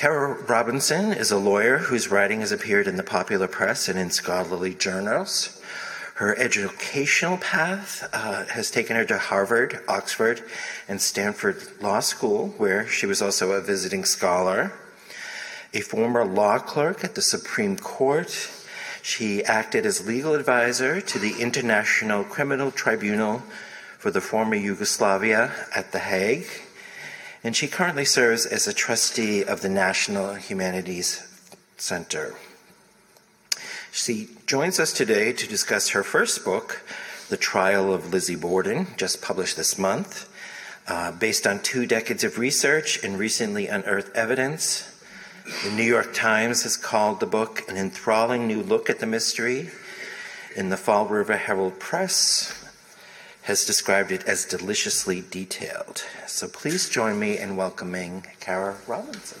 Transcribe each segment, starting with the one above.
Cara Robertson is a lawyer whose writing has appeared in the popular press and in scholarly journals. Her educational path uh, has taken her to Harvard, Oxford, and Stanford Law School, where she was also a visiting scholar. A former law clerk at the Supreme Court, she acted as legal advisor to the International Criminal Tribunal for the former Yugoslavia at The Hague, and she currently serves as a trustee of the National Humanities Center. She joins us today to discuss her first book, The Trial of Lizzie Borden, just published this month. Uh, based on two decades of research and recently unearthed evidence, the New York Times has called the book an enthralling new look at the mystery. In the Fall River Herald Press, has described it as deliciously detailed. So please join me in welcoming Cara Robertson.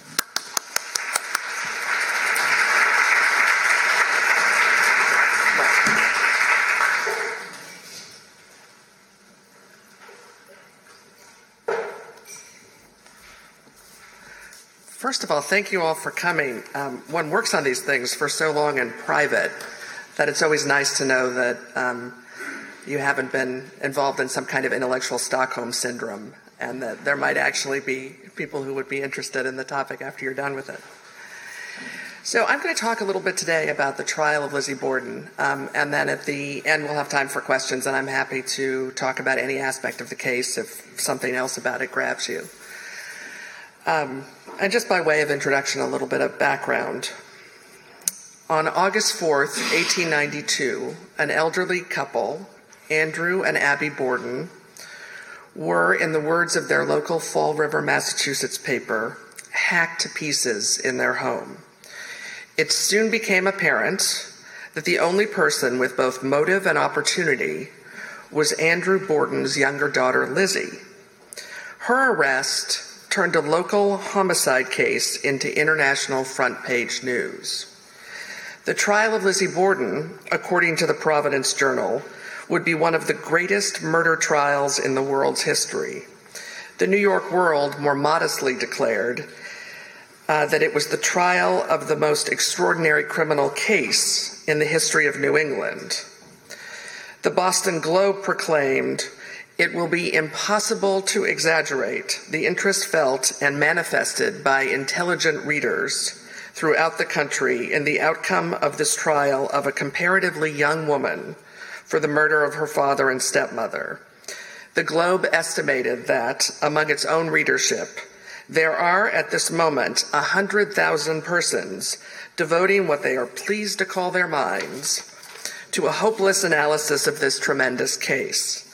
First of all, thank you all for coming. Um, one works on these things for so long in private that it's always nice to know that um, you haven't been involved in some kind of intellectual Stockholm syndrome and that there might actually be people who would be interested in the topic after you're done with it. So, I'm going to talk a little bit today about the trial of Lizzie Borden, um, and then at the end we'll have time for questions, and I'm happy to talk about any aspect of the case if something else about it grabs you. Um, and just by way of introduction, a little bit of background. On August 4th, 1892, an elderly couple, Andrew and Abby Borden, were, in the words of their local Fall River, Massachusetts paper, hacked to pieces in their home. It soon became apparent that the only person with both motive and opportunity was Andrew Borden's younger daughter, Lizzie. Her arrest turned a local homicide case into international front page news. The trial of Lizzie Borden, according to the Providence Journal, would be one of the greatest murder trials in the world's history. The New York World more modestly declared uh, that it was the trial of the most extraordinary criminal case in the history of New England. The Boston Globe proclaimed it will be impossible to exaggerate the interest felt and manifested by intelligent readers throughout the country in the outcome of this trial of a comparatively young woman for the murder of her father and stepmother. The Globe estimated that, among its own readership, there are at this moment 100,000 persons devoting what they are pleased to call their minds to a hopeless analysis of this tremendous case.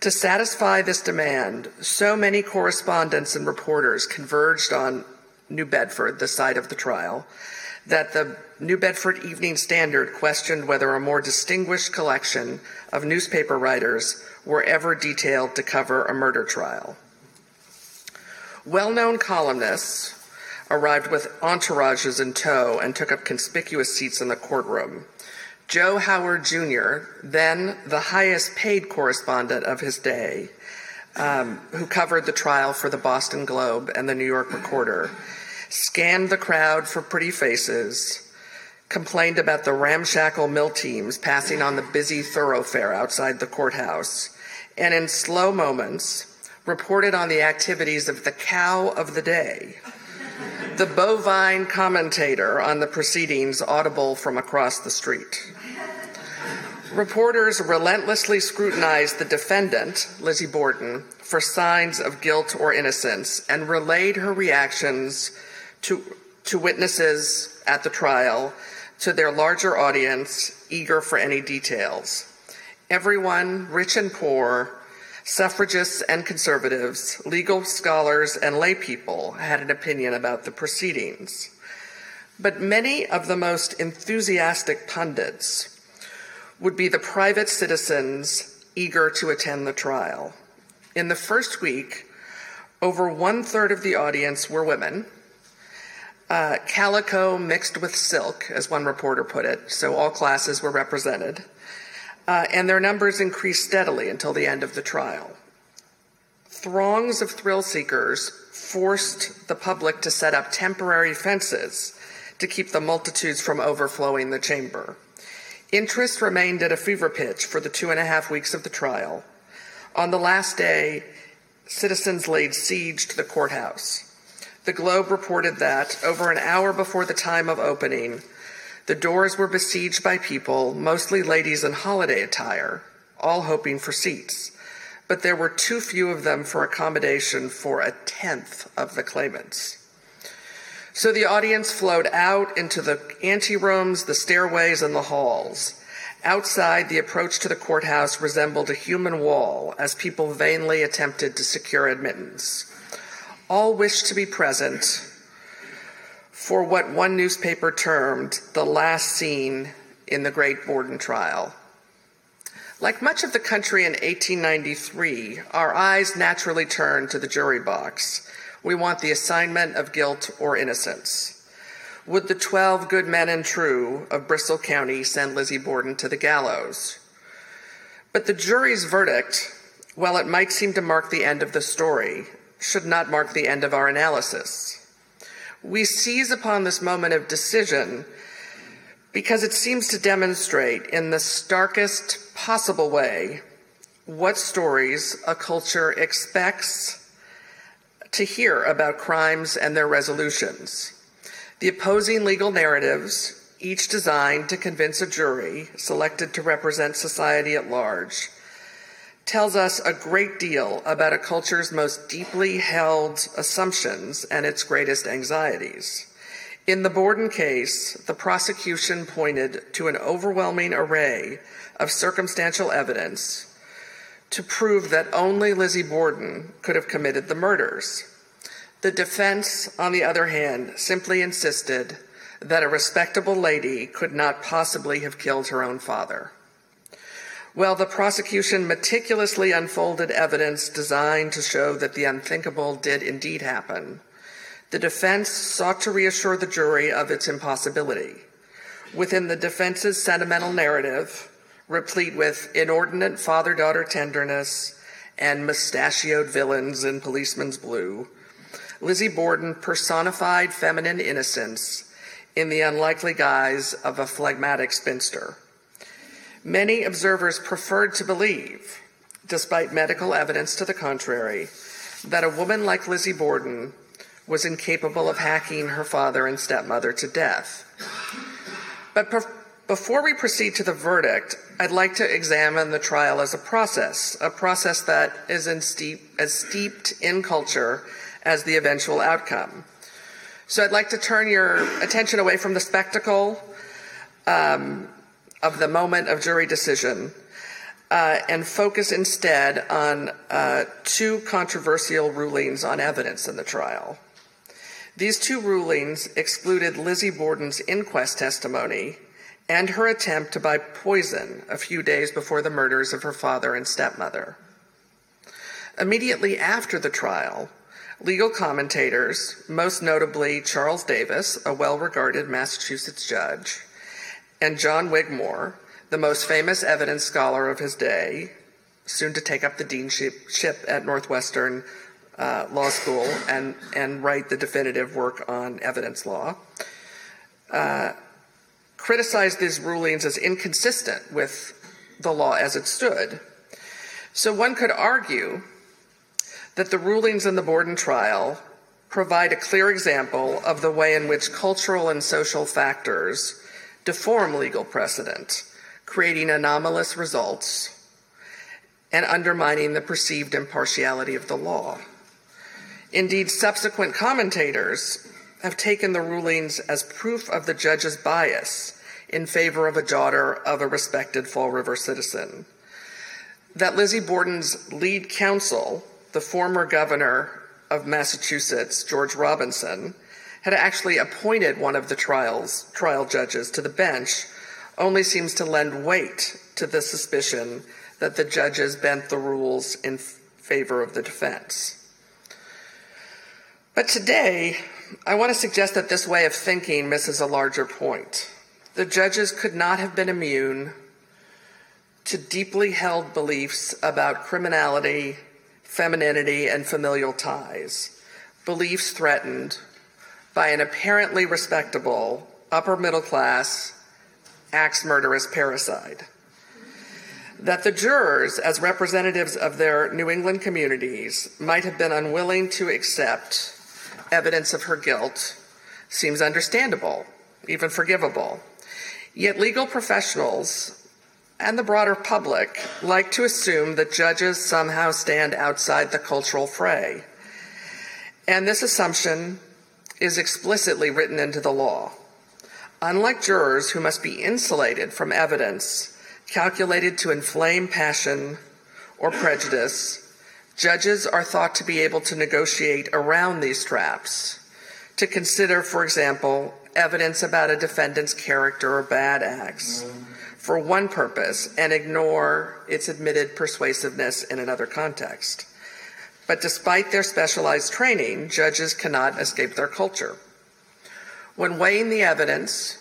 To satisfy this demand, so many correspondents and reporters converged on New Bedford, the site of the trial, that the New Bedford Evening Standard questioned whether a more distinguished collection of newspaper writers were ever detailed to cover a murder trial. Well known columnists arrived with entourages in tow and took up conspicuous seats in the courtroom. Joe Howard Jr., then the highest paid correspondent of his day, um, who covered the trial for the Boston Globe and the New York Recorder, scanned the crowd for pretty faces, complained about the ramshackle mill teams passing on the busy thoroughfare outside the courthouse, and in slow moments reported on the activities of the cow of the day the bovine commentator on the proceedings audible from across the street. Reporters relentlessly scrutinized the defendant, Lizzie Borden, for signs of guilt or innocence and relayed her reactions to, to witnesses at the trial to their larger audience, eager for any details. Everyone, rich and poor, Suffragists and conservatives, legal scholars, and laypeople had an opinion about the proceedings. But many of the most enthusiastic pundits would be the private citizens eager to attend the trial. In the first week, over one third of the audience were women. Uh, calico mixed with silk, as one reporter put it, so all classes were represented uh, and their numbers increased steadily until the end of the trial. Throngs of thrill seekers forced the public to set up temporary fences to keep the multitudes from overflowing the chamber. Interest remained at a fever pitch for the two and a half weeks of the trial. On the last day, citizens laid siege to the courthouse. The Globe reported that over an hour before the time of opening, the doors were besieged by people, mostly ladies in holiday attire, all hoping for seats. But there were too few of them for accommodation for a tenth of the claimants. So the audience flowed out into the anterooms, the stairways, and the halls. Outside, the approach to the courthouse resembled a human wall as people vainly attempted to secure admittance. All wished to be present for what one newspaper termed the last scene in the Great Borden trial. Like much of the country in 1893, our eyes naturally turned to the jury box we want the assignment of guilt or innocence. Would the 12 good men and true of Bristol County send Lizzie Borden to the gallows? But the jury's verdict, while it might seem to mark the end of the story, should not mark the end of our analysis. We seize upon this moment of decision because it seems to demonstrate in the starkest possible way what stories a culture expects to hear about crimes and their resolutions. The opposing legal narratives, each designed to convince a jury selected to represent society at large, tells us a great deal about a culture's most deeply held assumptions and its greatest anxieties. In the Borden case, the prosecution pointed to an overwhelming array of circumstantial evidence to prove that only Lizzie Borden could have committed the murders. The defense, on the other hand, simply insisted that a respectable lady could not possibly have killed her own father. While the prosecution meticulously unfolded evidence designed to show that the unthinkable did indeed happen, the defense sought to reassure the jury of its impossibility. Within the defense's sentimental narrative, replete with inordinate father daughter tenderness and mustachioed villains in policeman's blue, Lizzie Borden personified feminine innocence in the unlikely guise of a phlegmatic spinster. Many observers preferred to believe, despite medical evidence to the contrary, that a woman like Lizzie Borden was incapable of hacking her father and stepmother to death. But before we proceed to the verdict, I'd like to examine the trial as a process, a process that is steep, as steeped in culture as the eventual outcome. So I'd like to turn your attention away from the spectacle um, of the moment of jury decision uh, and focus instead on uh, two controversial rulings on evidence in the trial. These two rulings excluded Lizzie Borden's inquest testimony and her attempt to buy poison a few days before the murders of her father and stepmother. Immediately after the trial, legal commentators, most notably Charles Davis, a well regarded Massachusetts judge, and John Wigmore, the most famous evidence scholar of his day, soon to take up the deanship at Northwestern uh, Law School and, and write the definitive work on evidence law, uh, criticized these rulings as inconsistent with the law as it stood. So one could argue that the rulings in the Borden trial provide a clear example of the way in which cultural and social factors deform legal precedent, creating anomalous results and undermining the perceived impartiality of the law. Indeed, subsequent commentators have taken the rulings as proof of the judge's bias in favor of a daughter of a respected Fall River citizen. That Lizzie Borden's lead counsel the former governor of Massachusetts, George Robinson, had actually appointed one of the trials, trial judges to the bench only seems to lend weight to the suspicion that the judges bent the rules in favor of the defense. But today, I want to suggest that this way of thinking misses a larger point. The judges could not have been immune to deeply held beliefs about criminality femininity, and familial ties, beliefs threatened by an apparently respectable, upper middle class, axe murderous parricide. That the jurors, as representatives of their New England communities, might have been unwilling to accept evidence of her guilt seems understandable, even forgivable. Yet legal professionals and the broader public like to assume that judges somehow stand outside the cultural fray. And this assumption is explicitly written into the law. Unlike jurors who must be insulated from evidence calculated to inflame passion or prejudice, judges are thought to be able to negotiate around these traps, to consider, for example, evidence about a defendant's character or bad acts for one purpose and ignore its admitted persuasiveness in another context. But despite their specialized training, judges cannot escape their culture. When weighing the evidence,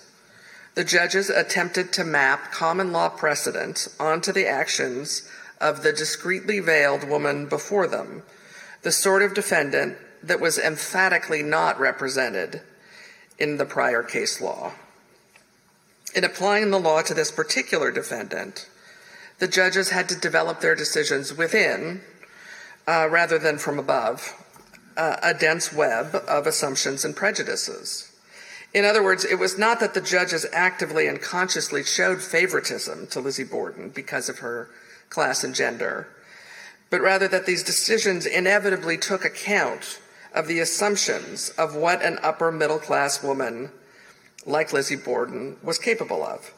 the judges attempted to map common law precedent onto the actions of the discreetly veiled woman before them, the sort of defendant that was emphatically not represented in the prior case law. In applying the law to this particular defendant, the judges had to develop their decisions within, uh, rather than from above, uh, a dense web of assumptions and prejudices. In other words, it was not that the judges actively and consciously showed favoritism to Lizzie Borden because of her class and gender, but rather that these decisions inevitably took account of the assumptions of what an upper middle class woman like Lizzie Borden, was capable of.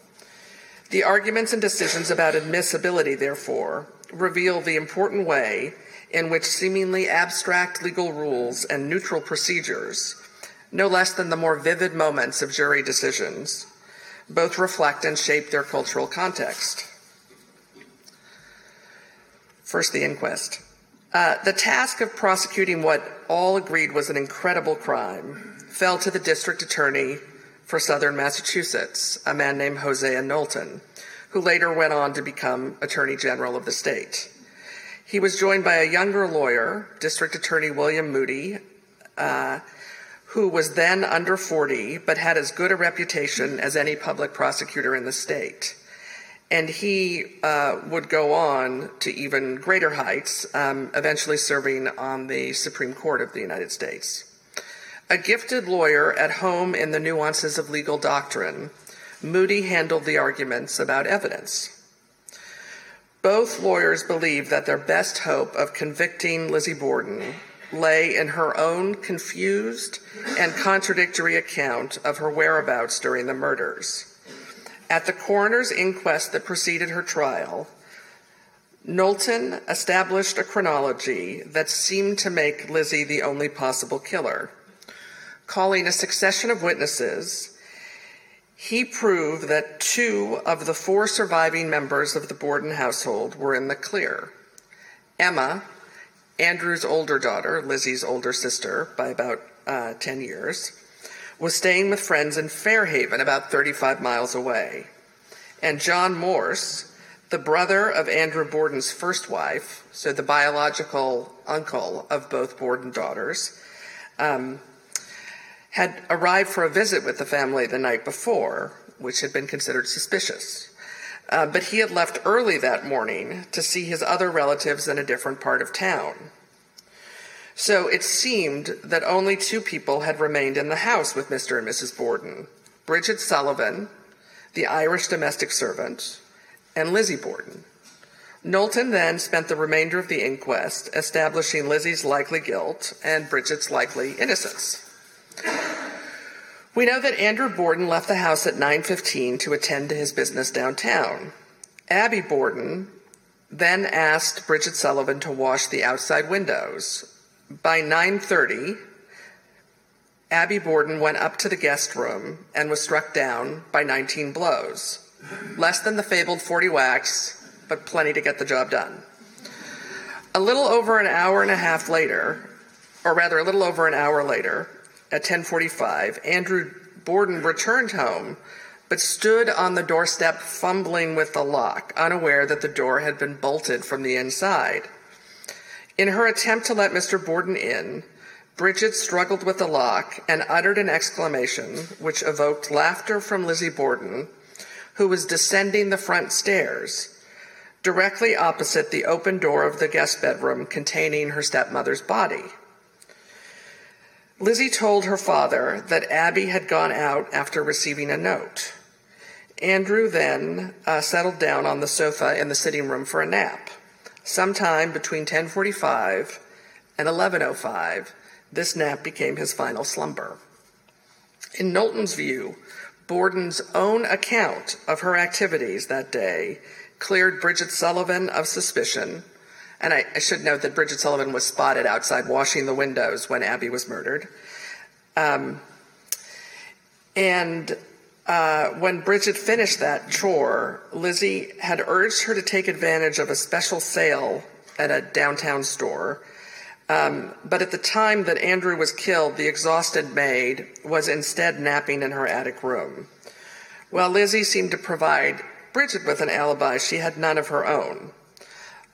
The arguments and decisions about admissibility, therefore, reveal the important way in which seemingly abstract legal rules and neutral procedures, no less than the more vivid moments of jury decisions, both reflect and shape their cultural context. First, the inquest. Uh, the task of prosecuting what all agreed was an incredible crime fell to the district attorney for southern Massachusetts, a man named Hosea Knowlton, who later went on to become Attorney General of the state. He was joined by a younger lawyer, District Attorney William Moody, uh, who was then under 40 but had as good a reputation as any public prosecutor in the state. And he uh, would go on to even greater heights, um, eventually serving on the Supreme Court of the United States. A gifted lawyer at home in the nuances of legal doctrine, Moody handled the arguments about evidence. Both lawyers believed that their best hope of convicting Lizzie Borden lay in her own confused and contradictory account of her whereabouts during the murders. At the coroner's inquest that preceded her trial, Knowlton established a chronology that seemed to make Lizzie the only possible killer calling a succession of witnesses, he proved that two of the four surviving members of the Borden household were in the clear. Emma, Andrew's older daughter, Lizzie's older sister by about uh, 10 years, was staying with friends in Fairhaven, about 35 miles away. And John Morse, the brother of Andrew Borden's first wife, so the biological uncle of both Borden daughters, um, had arrived for a visit with the family the night before, which had been considered suspicious. Uh, but he had left early that morning to see his other relatives in a different part of town. So it seemed that only two people had remained in the house with Mr. and Mrs. Borden Bridget Sullivan, the Irish domestic servant, and Lizzie Borden. Knowlton then spent the remainder of the inquest establishing Lizzie's likely guilt and Bridget's likely innocence. We know that Andrew Borden left the house at 9:15 to attend to his business downtown. Abby Borden then asked Bridget Sullivan to wash the outside windows. By 9:30, Abby Borden went up to the guest room and was struck down by 19 blows. Less than the fabled 40 whacks, but plenty to get the job done. A little over an hour and a half later, or rather a little over an hour later, at 10:45, Andrew Borden returned home but stood on the doorstep fumbling with the lock, unaware that the door had been bolted from the inside. In her attempt to let Mr. Borden in, Bridget struggled with the lock and uttered an exclamation which evoked laughter from Lizzie Borden, who was descending the front stairs, directly opposite the open door of the guest bedroom containing her stepmother's body. Lizzie told her father that Abby had gone out after receiving a note. Andrew then uh, settled down on the sofa in the sitting room for a nap. Sometime between 1045 and 1105, this nap became his final slumber. In Knowlton's view, Borden's own account of her activities that day cleared Bridget Sullivan of suspicion and I, I, should note that Bridget Sullivan was spotted outside washing the windows when Abby was murdered. Um, and uh, when Bridget finished that chore, Lizzie had urged her to take advantage of a special sale at a downtown store. Um, but at the time that Andrew was killed, the exhausted maid was instead napping in her attic room. While Lizzie seemed to provide Bridget with an alibi, she had none of her own.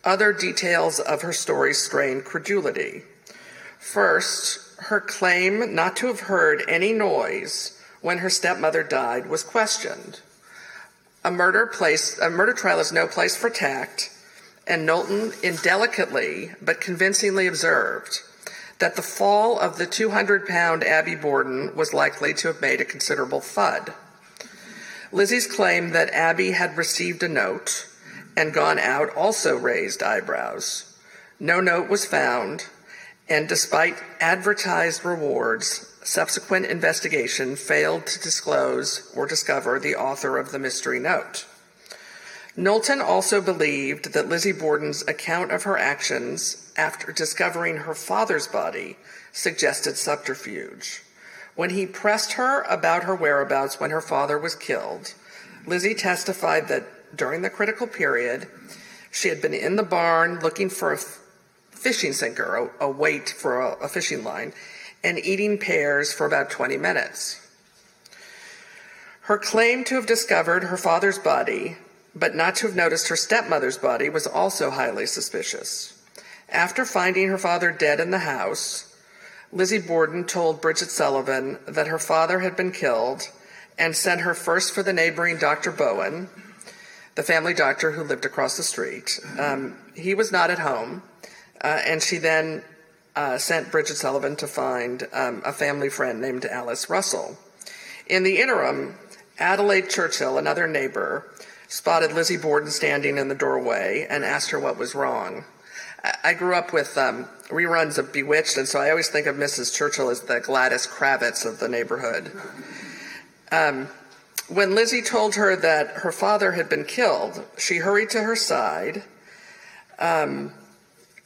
Other details of her story strain credulity. First, her claim not to have heard any noise when her stepmother died was questioned. A murder place, a murder trial is no place for tact, and Knowlton indelicately but convincingly observed that the fall of the 200 pound Abby Borden was likely to have made a considerable thud. Lizzie's claim that Abby had received a note and gone out also raised eyebrows. No note was found, and despite advertised rewards, subsequent investigation failed to disclose or discover the author of the mystery note. Knowlton also believed that Lizzie Borden's account of her actions after discovering her father's body suggested subterfuge. When he pressed her about her whereabouts when her father was killed, Lizzie testified that during the critical period, she had been in the barn looking for a fishing sinker, a, a weight for a, a fishing line, and eating pears for about 20 minutes. Her claim to have discovered her father's body, but not to have noticed her stepmother's body, was also highly suspicious. After finding her father dead in the house, Lizzie Borden told Bridget Sullivan that her father had been killed and sent her first for the neighboring Dr. Bowen, the family doctor who lived across the street. Um, he was not at home, uh, and she then uh, sent Bridget Sullivan to find um, a family friend named Alice Russell. In the interim, Adelaide Churchill, another neighbor, spotted Lizzie Borden standing in the doorway and asked her what was wrong. I grew up with um, reruns of Bewitched, and so I always think of Mrs. Churchill as the Gladys Kravitz of the neighborhood. Um, when Lizzie told her that her father had been killed, she hurried to her side um,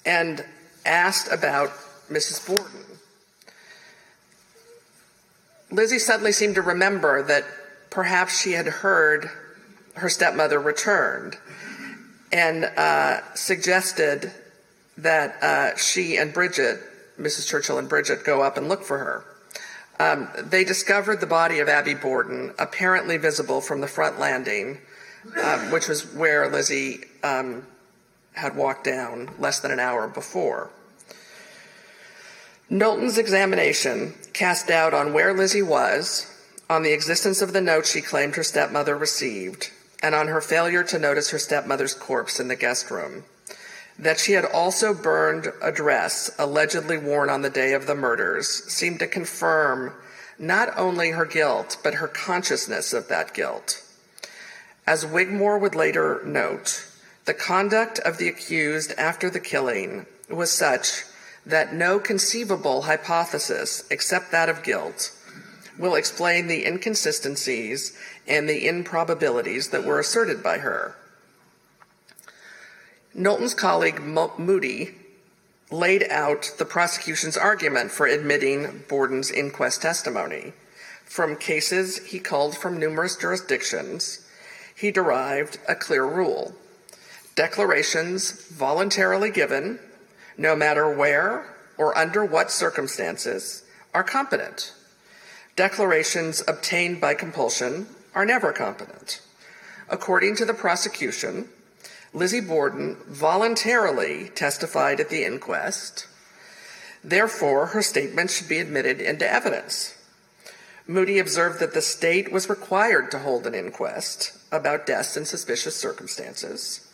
and asked about Mrs. Borden. Lizzie suddenly seemed to remember that perhaps she had heard her stepmother returned and uh, suggested that uh, she and Bridget, Mrs. Churchill and Bridget, go up and look for her. Um, they discovered the body of Abby Borden, apparently visible from the front landing, um, which was where Lizzie um, had walked down less than an hour before. Knowlton's examination cast doubt on where Lizzie was, on the existence of the note she claimed her stepmother received, and on her failure to notice her stepmother's corpse in the guest room. That she had also burned a dress allegedly worn on the day of the murders seemed to confirm not only her guilt, but her consciousness of that guilt. As Wigmore would later note, the conduct of the accused after the killing was such that no conceivable hypothesis except that of guilt will explain the inconsistencies and the improbabilities that were asserted by her. Knowlton's colleague Moody laid out the prosecution's argument for admitting Borden's inquest testimony. From cases he called from numerous jurisdictions, he derived a clear rule. Declarations voluntarily given, no matter where or under what circumstances, are competent. Declarations obtained by compulsion are never competent. According to the prosecution, Lizzie Borden voluntarily testified at the inquest Therefore, her statement should be admitted into evidence. Moody observed that the state was required to hold an inquest about deaths in suspicious circumstances.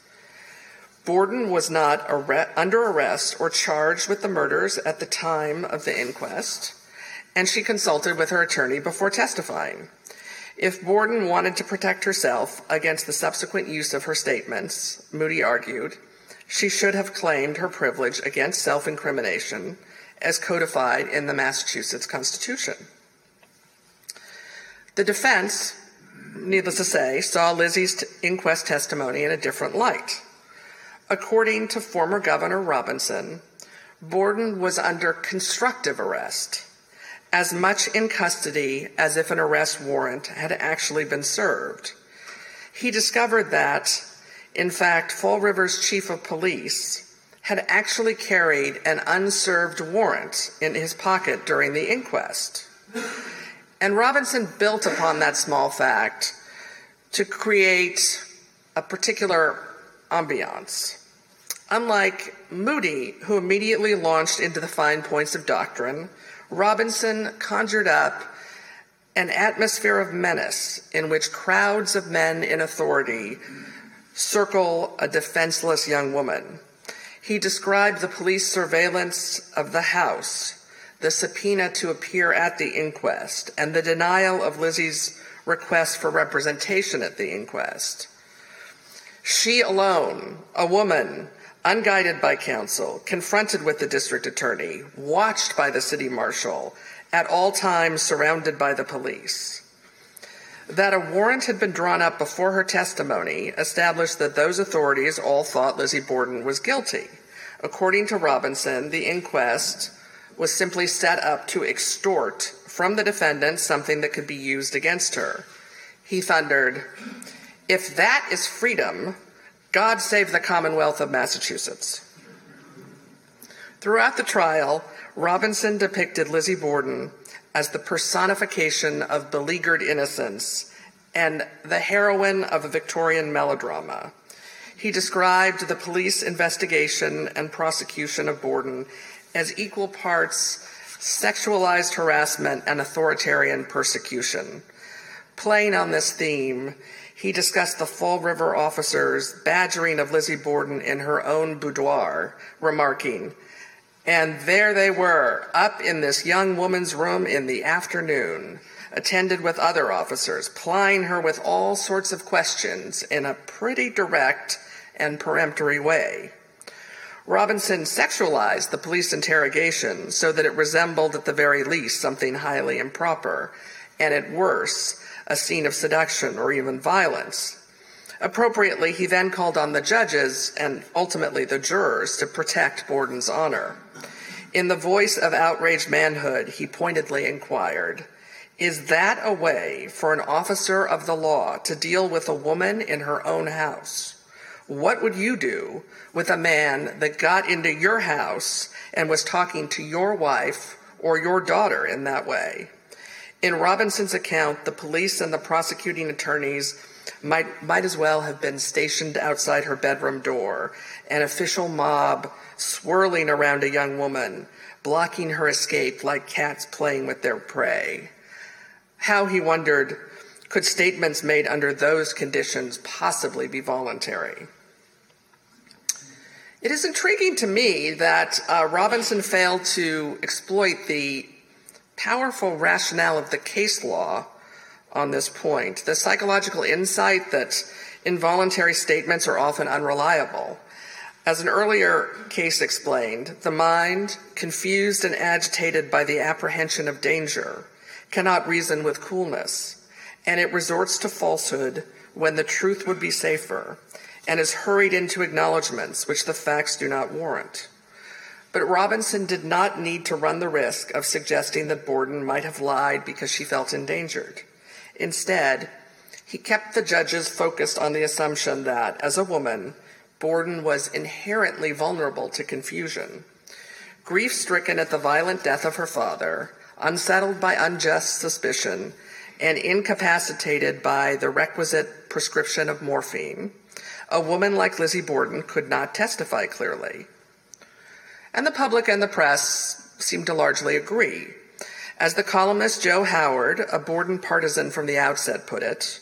Borden was not under arrest or charged with the murders at the time of the inquest, and she consulted with her attorney before testifying. If Borden wanted to protect herself against the subsequent use of her statements, Moody argued, she should have claimed her privilege against self incrimination as codified in the Massachusetts Constitution. The defense, needless to say, saw Lizzie's inquest testimony in a different light. According to former Governor Robinson, Borden was under constructive arrest, as much in custody as if an arrest warrant had actually been served. He discovered that, in fact, Fall River's chief of police had actually carried an unserved warrant in his pocket during the inquest. And Robinson built upon that small fact to create a particular ambiance. Unlike Moody, who immediately launched into the fine points of doctrine, Robinson conjured up an atmosphere of menace in which crowds of men in authority circle a defenseless young woman. He described the police surveillance of the house, the subpoena to appear at the inquest, and the denial of Lizzie's request for representation at the inquest. She alone, a woman, unguided by counsel, confronted with the district attorney, watched by the city marshal, at all times surrounded by the police. That a warrant had been drawn up before her testimony established that those authorities all thought Lizzie Borden was guilty. According to Robinson, the inquest was simply set up to extort from the defendant something that could be used against her. He thundered, If that is freedom, God save the Commonwealth of Massachusetts. Throughout the trial, Robinson depicted Lizzie Borden as the personification of beleaguered innocence and the heroine of a Victorian melodrama. He described the police investigation and prosecution of Borden as equal parts sexualized harassment and authoritarian persecution. Playing on this theme, he discussed the Fall River officers' badgering of Lizzie Borden in her own boudoir, remarking, and there they were, up in this young woman's room in the afternoon, attended with other officers, plying her with all sorts of questions in a pretty direct and peremptory way. Robinson sexualized the police interrogation so that it resembled, at the very least, something highly improper, and at worst, a scene of seduction or even violence. Appropriately, he then called on the judges and ultimately the jurors to protect Borden's honor. In the voice of outraged manhood, he pointedly inquired, Is that a way for an officer of the law to deal with a woman in her own house? What would you do with a man that got into your house and was talking to your wife or your daughter in that way? In Robinson's account, the police and the prosecuting attorneys might, might as well have been stationed outside her bedroom door, an official mob swirling around a young woman, blocking her escape like cats playing with their prey. How, he wondered, could statements made under those conditions possibly be voluntary? It is intriguing to me that uh, Robinson failed to exploit the powerful rationale of the case law on this point the psychological insight that involuntary statements are often unreliable as an earlier case explained, the mind, confused and agitated by the apprehension of danger, cannot reason with coolness, and it resorts to falsehood when the truth would be safer, and is hurried into acknowledgments which the facts do not warrant. But Robinson did not need to run the risk of suggesting that Borden might have lied because she felt endangered. Instead, he kept the judges focused on the assumption that, as a woman, Borden was inherently vulnerable to confusion. Grief stricken at the violent death of her father, unsettled by unjust suspicion, and incapacitated by the requisite prescription of morphine, a woman like Lizzie Borden could not testify clearly. And the public and the press seemed to largely agree. As the columnist Joe Howard, a Borden partisan from the outset, put it,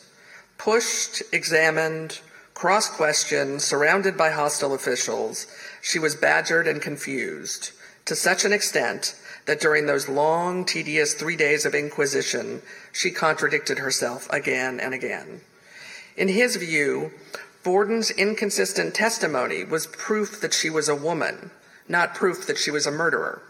pushed, examined, cross questioned, surrounded by hostile officials, she was badgered and confused to such an extent that during those long, tedious three days of inquisition, she contradicted herself again and again. In his view, Borden's inconsistent testimony was proof that she was a woman, not proof that she was a murderer.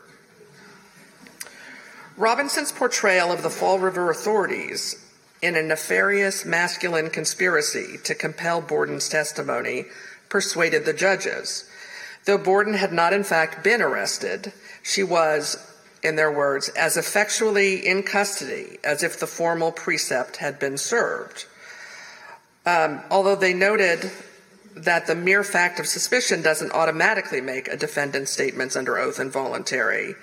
Robinson's portrayal of the Fall River authorities in a nefarious masculine conspiracy to compel Borden's testimony persuaded the judges. Though Borden had not, in fact, been arrested, she was, in their words, as effectually in custody as if the formal precept had been served. Um, although they noted that the mere fact of suspicion doesn't automatically make a defendant's statements under oath involuntary,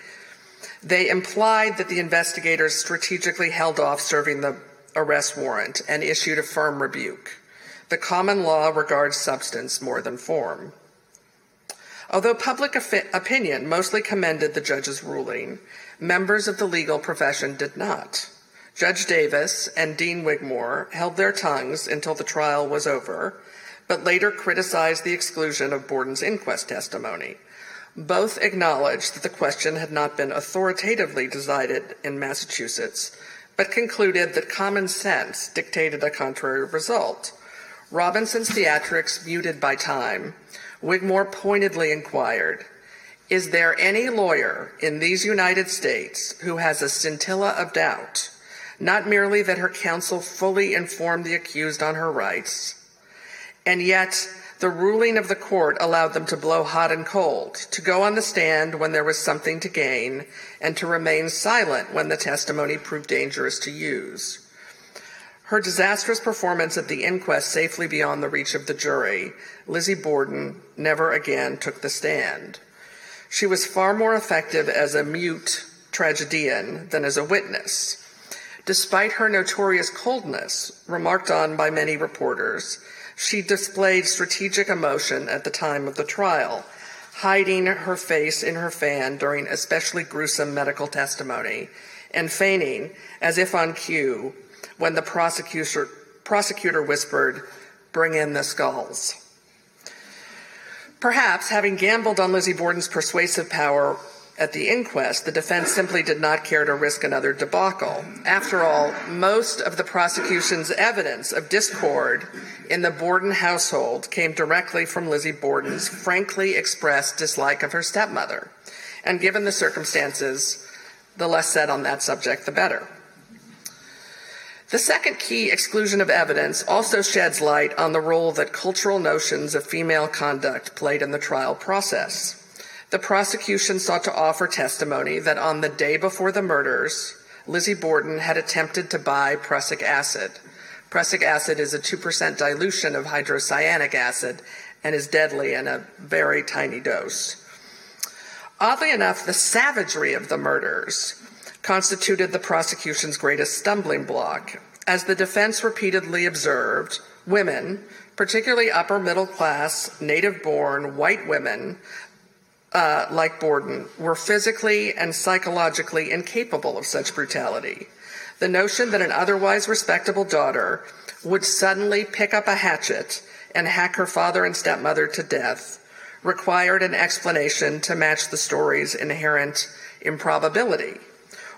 they implied that the investigators strategically held off serving the arrest warrant and issued a firm rebuke. The common law regards substance more than form. Although public opinion mostly commended the judge's ruling, members of the legal profession did not. Judge Davis and Dean Wigmore held their tongues until the trial was over, but later criticized the exclusion of Borden's inquest testimony. Both acknowledged that the question had not been authoritatively decided in Massachusetts, but concluded that common sense dictated a contrary result. Robinson's theatrics muted by time, Wigmore pointedly inquired Is there any lawyer in these United States who has a scintilla of doubt, not merely that her counsel fully informed the accused on her rights, and yet the ruling of the court allowed them to blow hot and cold, to go on the stand when there was something to gain, and to remain silent when the testimony proved dangerous to use. Her disastrous performance at the inquest safely beyond the reach of the jury, Lizzie Borden never again took the stand. She was far more effective as a mute tragedian than as a witness. Despite her notorious coldness, remarked on by many reporters, she displayed strategic emotion at the time of the trial, hiding her face in her fan during especially gruesome medical testimony and feigning, as if on cue, when the prosecutor, prosecutor whispered, Bring in the skulls. Perhaps, having gambled on Lizzie Borden's persuasive power at the inquest, the defense simply did not care to risk another debacle. After all, most of the prosecution's evidence of discord in the Borden household came directly from Lizzie Borden's frankly expressed dislike of her stepmother. And given the circumstances, the less said on that subject, the better. The second key exclusion of evidence also sheds light on the role that cultural notions of female conduct played in the trial process. The prosecution sought to offer testimony that on the day before the murders, Lizzie Borden had attempted to buy prussic acid. Prussic acid is a 2% dilution of hydrocyanic acid and is deadly in a very tiny dose. Oddly enough, the savagery of the murders constituted the prosecution's greatest stumbling block. As the defense repeatedly observed, women, particularly upper middle class, native born white women, uh, like Borden, were physically and psychologically incapable of such brutality. The notion that an otherwise respectable daughter would suddenly pick up a hatchet and hack her father and stepmother to death required an explanation to match the story's inherent improbability.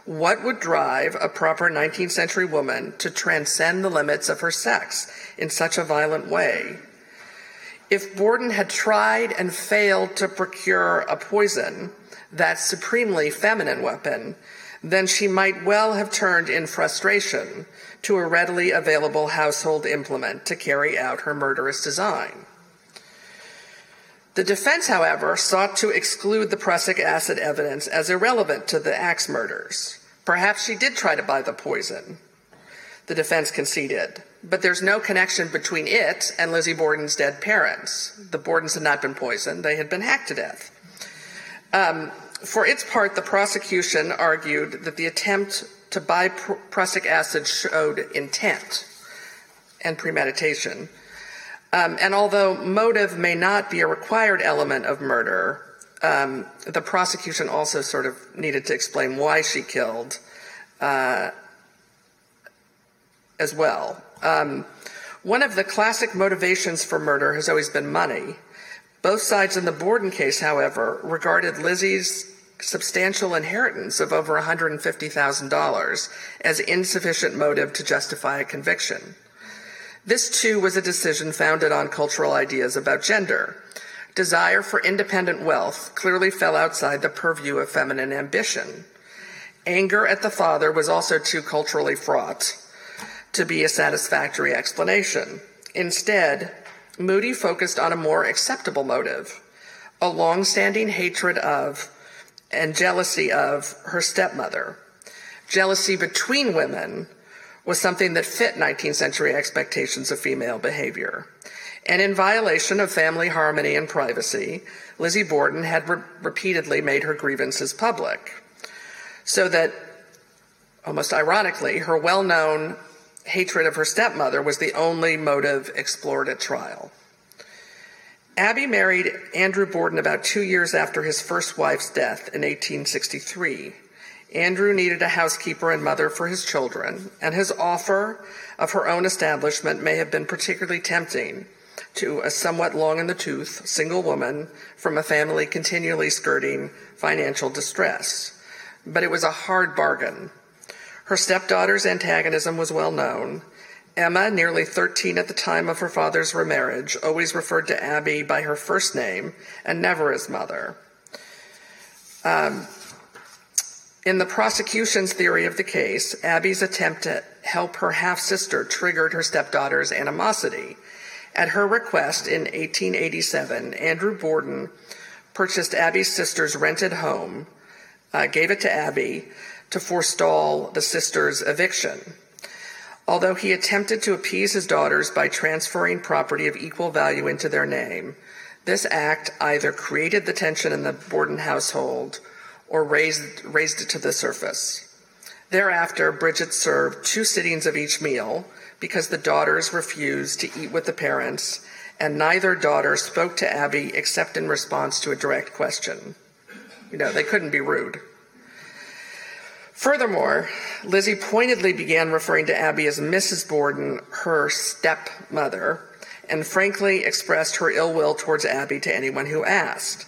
What would drive a proper 19th century woman to transcend the limits of her sex in such a violent way? If Borden had tried and failed to procure a poison, that supremely feminine weapon, then she might well have turned in frustration to a readily available household implement to carry out her murderous design. The defense, however, sought to exclude the prussic acid evidence as irrelevant to the axe murders. Perhaps she did try to buy the poison, the defense conceded. But there's no connection between it and Lizzie Borden's dead parents. The Bordens had not been poisoned, they had been hacked to death. Um, for its part, the prosecution argued that the attempt to buy pr- prussic acid showed intent and premeditation. Um, and although motive may not be a required element of murder, um, the prosecution also sort of needed to explain why she killed uh, as well. Um, one of the classic motivations for murder has always been money. Both sides in the Borden case, however, regarded Lizzie's substantial inheritance of over $150,000 as insufficient motive to justify a conviction. This, too, was a decision founded on cultural ideas about gender. Desire for independent wealth clearly fell outside the purview of feminine ambition. Anger at the father was also too culturally fraught to be a satisfactory explanation. Instead, Moody focused on a more acceptable motive a long standing hatred of and jealousy of her stepmother. Jealousy between women was something that fit 19th century expectations of female behavior. And in violation of family harmony and privacy, Lizzie Borden had re- repeatedly made her grievances public. So that, almost ironically, her well known hatred of her stepmother was the only motive explored at trial. Abby married Andrew Borden about two years after his first wife's death in 1863. Andrew needed a housekeeper and mother for his children, and his offer of her own establishment may have been particularly tempting to a somewhat long in the tooth single woman from a family continually skirting financial distress. But it was a hard bargain. Her stepdaughter's antagonism was well known. Emma, nearly 13 at the time of her father's remarriage, always referred to Abby by her first name and never as mother. Um, in the prosecution's theory of the case, Abby's attempt to help her half sister triggered her stepdaughter's animosity. At her request in 1887, Andrew Borden purchased Abby's sister's rented home, uh, gave it to Abby to forestall the sister's eviction. Although he attempted to appease his daughters by transferring property of equal value into their name, this act either created the tension in the Borden household or raised, raised it to the surface. Thereafter, Bridget served two sittings of each meal because the daughters refused to eat with the parents, and neither daughter spoke to Abby except in response to a direct question. You know, they couldn't be rude. Furthermore, Lizzie pointedly began referring to Abby as Mrs. Borden, her stepmother, and frankly expressed her ill will towards Abby to anyone who asked.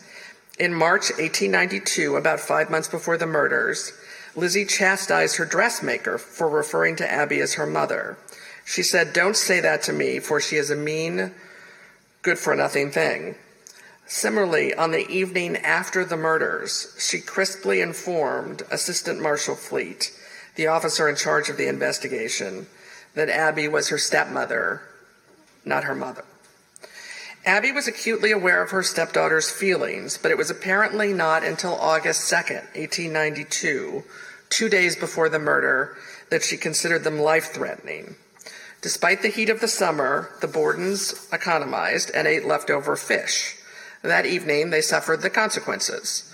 In March 1892, about five months before the murders, Lizzie chastised her dressmaker for referring to Abby as her mother. She said, Don't say that to me, for she is a mean, good for nothing thing. Similarly, on the evening after the murders, she crisply informed Assistant Marshal Fleet, the officer in charge of the investigation, that Abby was her stepmother, not her mother. Abby was acutely aware of her stepdaughter's feelings, but it was apparently not until August 2nd, 1892, two days before the murder, that she considered them life threatening. Despite the heat of the summer, the Bordens economized and ate leftover fish. That evening, they suffered the consequences.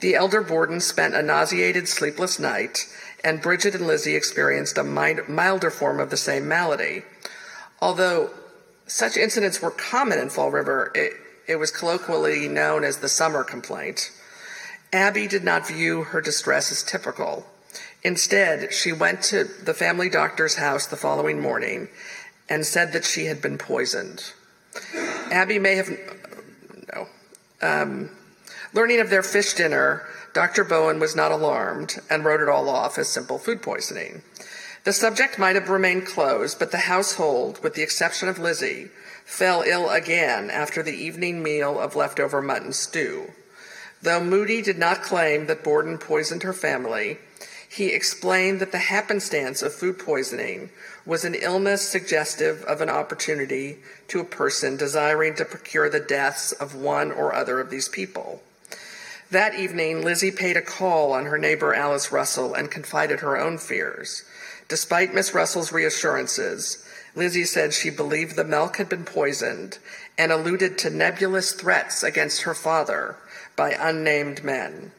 The elder Borden spent a nauseated, sleepless night, and Bridget and Lizzie experienced a milder form of the same malady. Although such incidents were common in Fall River. It, it was colloquially known as the summer complaint. Abby did not view her distress as typical. Instead, she went to the family doctor's house the following morning and said that she had been poisoned. Abby may have. Um, learning of their fish dinner, Dr. Bowen was not alarmed and wrote it all off as simple food poisoning. The subject might have remained closed, but the household, with the exception of Lizzie, fell ill again after the evening meal of leftover mutton stew. Though Moody did not claim that Borden poisoned her family, he explained that the happenstance of food poisoning was an illness suggestive of an opportunity to a person desiring to procure the deaths of one or other of these people. That evening, Lizzie paid a call on her neighbor Alice Russell and confided her own fears. Despite Miss Russell's reassurances, Lizzie said she believed the milk had been poisoned and alluded to nebulous threats against her father by unnamed men.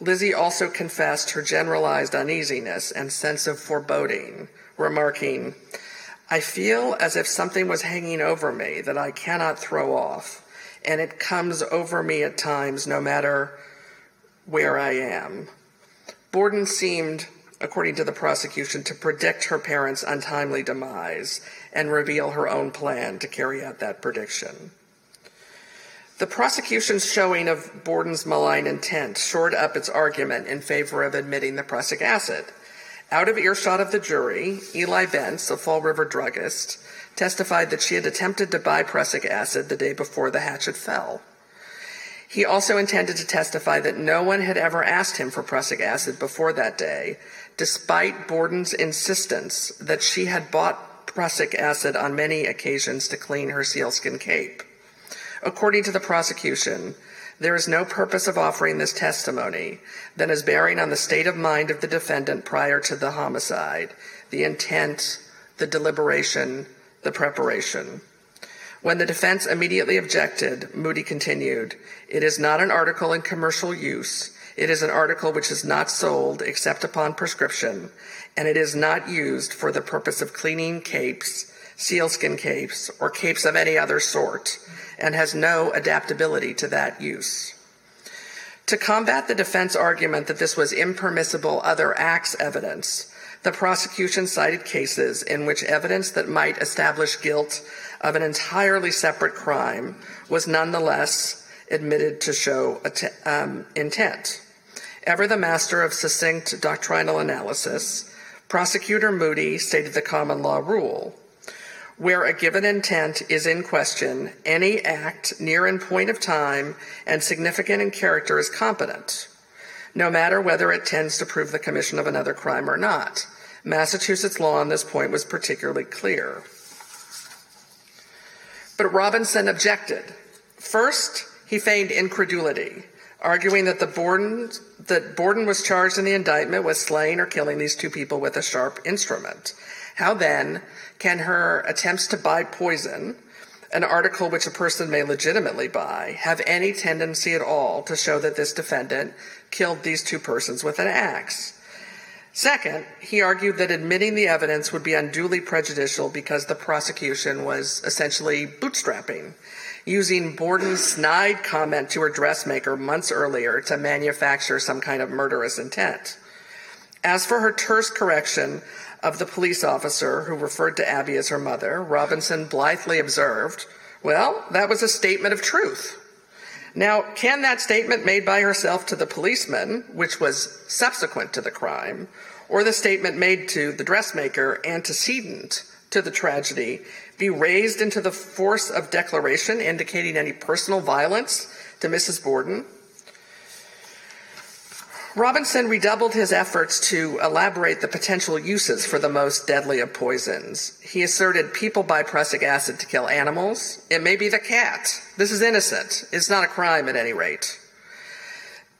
Lizzie also confessed her generalized uneasiness and sense of foreboding, remarking, I feel as if something was hanging over me that I cannot throw off. and it comes over me at times no matter where I am. Borden seemed, according to the prosecution, to predict her parents' untimely demise and reveal her own plan to carry out that prediction. The prosecution's showing of Borden's malign intent shored up its argument in favor of admitting the prussic acid. Out of earshot of the jury, Eli Bence, a Fall River druggist, testified that she had attempted to buy prussic acid the day before the hatchet fell. He also intended to testify that no one had ever asked him for prussic acid before that day, despite Borden's insistence that she had bought prussic acid on many occasions to clean her sealskin cape. According to the prosecution, there is no purpose of offering this testimony than as bearing on the state of mind of the defendant prior to the homicide, the intent, the deliberation, the preparation. When the defense immediately objected, Moody continued, It is not an article in commercial use. It is an article which is not sold except upon prescription, and it is not used for the purpose of cleaning capes, sealskin capes, or capes of any other sort and has no adaptability to that use. To combat the defense argument that this was impermissible other acts evidence, the prosecution cited cases in which evidence that might establish guilt of an entirely separate crime was nonetheless admitted to show um, intent. Ever the master of succinct doctrinal analysis, prosecutor Moody stated the common law rule where a given intent is in question, any act near in point of time and significant in character is competent, no matter whether it tends to prove the commission of another crime or not. Massachusetts law on this point was particularly clear. But Robinson objected. First, he feigned incredulity, arguing that the Borden, that Borden was charged in the indictment with slaying or killing these two people with a sharp instrument. How then can her attempts to buy poison, an article which a person may legitimately buy, have any tendency at all to show that this defendant killed these two persons with an axe? Second, he argued that admitting the evidence would be unduly prejudicial because the prosecution was essentially bootstrapping, using Borden's snide comment to her dressmaker months earlier to manufacture some kind of murderous intent. As for her terse correction of the police officer who referred to Abby as her mother, Robinson blithely observed, Well, that was a statement of truth. Now, can that statement made by herself to the policeman, which was subsequent to the crime, or the statement made to the dressmaker antecedent to the tragedy, be raised into the force of declaration indicating any personal violence to Mrs. Borden? Robinson redoubled his efforts to elaborate the potential uses for the most deadly of poisons. He asserted people buy prussic acid to kill animals. It may be the cat. This is innocent. It's not a crime at any rate.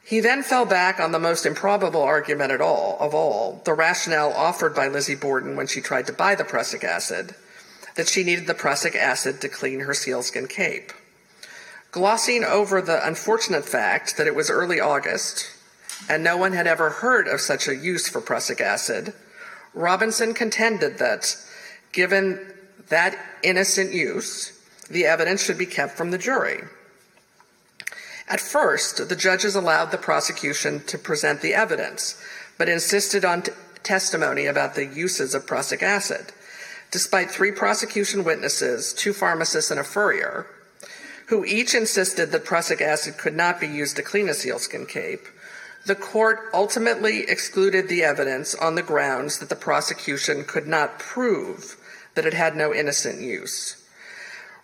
He then fell back on the most improbable argument at all, of all, the rationale offered by Lizzie Borden when she tried to buy the prussic acid, that she needed the prussic acid to clean her sealskin cape. Glossing over the unfortunate fact that it was early August, and no one had ever heard of such a use for prussic acid, Robinson contended that, given that innocent use, the evidence should be kept from the jury. At first, the judges allowed the prosecution to present the evidence, but insisted on t- testimony about the uses of prussic acid. Despite three prosecution witnesses, two pharmacists, and a furrier, who each insisted that prussic acid could not be used to clean a sealskin cape, the court ultimately excluded the evidence on the grounds that the prosecution could not prove that it had no innocent use.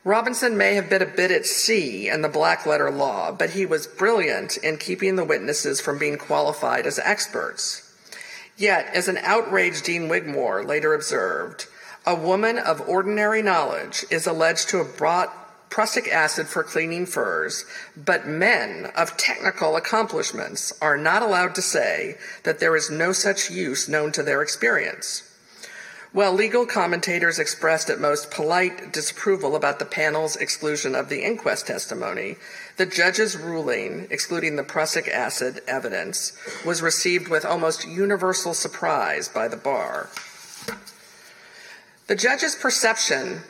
Robinson may have been a bit at sea in the black letter law, but he was brilliant in keeping the witnesses from being qualified as experts. Yet, as an outraged Dean Wigmore later observed, a woman of ordinary knowledge is alleged to have brought prussic acid for cleaning furs, but men of technical accomplishments are not allowed to say that there is no such use known to their experience. While legal commentators expressed at most polite disapproval about the panel's exclusion of the inquest testimony, the judge's ruling excluding the prussic acid evidence was received with almost universal surprise by the bar. The judge's perception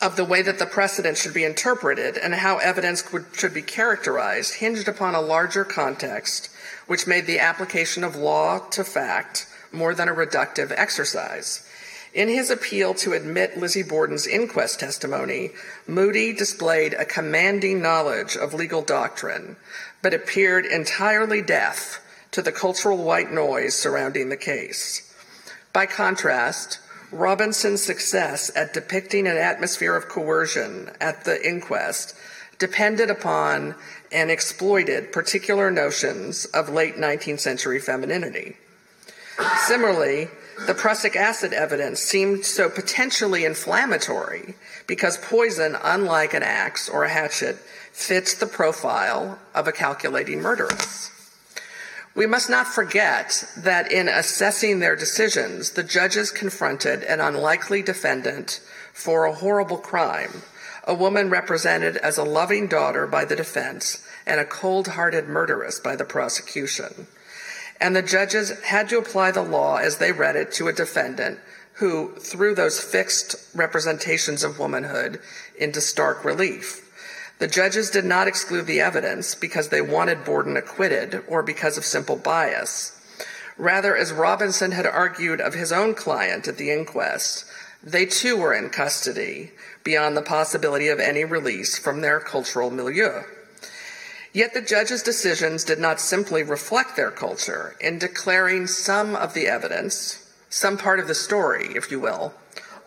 of the way that the precedent should be interpreted and how evidence would, should be characterized hinged upon a larger context, which made the application of law to fact more than a reductive exercise. In his appeal to admit Lizzie Borden's inquest testimony, Moody displayed a commanding knowledge of legal doctrine, but appeared entirely deaf to the cultural white noise surrounding the case. By contrast, Robinson's success at depicting an atmosphere of coercion at the inquest depended upon and exploited particular notions of late 19th century femininity. Similarly, the prussic acid evidence seemed so potentially inflammatory because poison, unlike an axe or a hatchet, fits the profile of a calculating murderess. We must not forget that in assessing their decisions, the judges confronted an unlikely defendant for a horrible crime, a woman represented as a loving daughter by the defense and a cold hearted murderess by the prosecution. And the judges had to apply the law as they read it to a defendant who threw those fixed representations of womanhood into stark relief. The judges did not exclude the evidence because they wanted Borden acquitted or because of simple bias. Rather, as Robinson had argued of his own client at the inquest, they too were in custody beyond the possibility of any release from their cultural milieu. Yet the judge's decisions did not simply reflect their culture in declaring some of the evidence, some part of the story, if you will,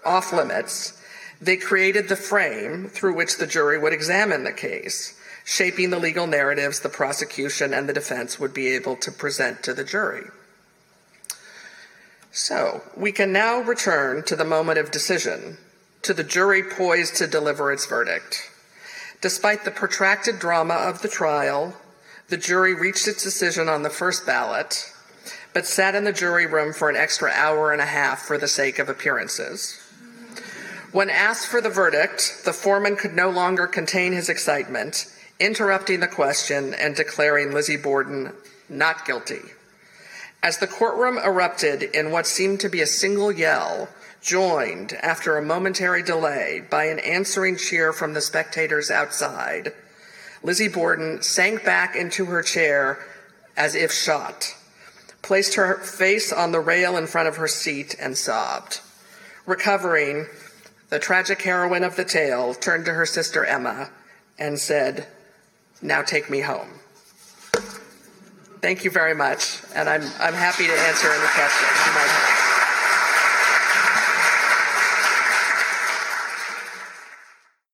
off limits they created the frame through which the jury would examine the case, shaping the legal narratives the prosecution and the defense would be able to present to the jury. So, we can now return to the moment of decision, to the jury poised to deliver its verdict. Despite the protracted drama of the trial, the jury reached its decision on the first ballot, but sat in the jury room for an extra hour and a half for the sake of appearances. When asked for the verdict, the foreman could no longer contain his excitement, interrupting the question and declaring Lizzie Borden not guilty. As the courtroom erupted in what seemed to be a single yell, joined, after a momentary delay, by an answering cheer from the spectators outside, Lizzie Borden sank back into her chair as if shot, placed her face on the rail in front of her seat, and sobbed. Recovering, the tragic heroine of the tale turned to her sister Emma and said, Now take me home. Thank you very much, and I'm, I'm happy to answer any questions you might have.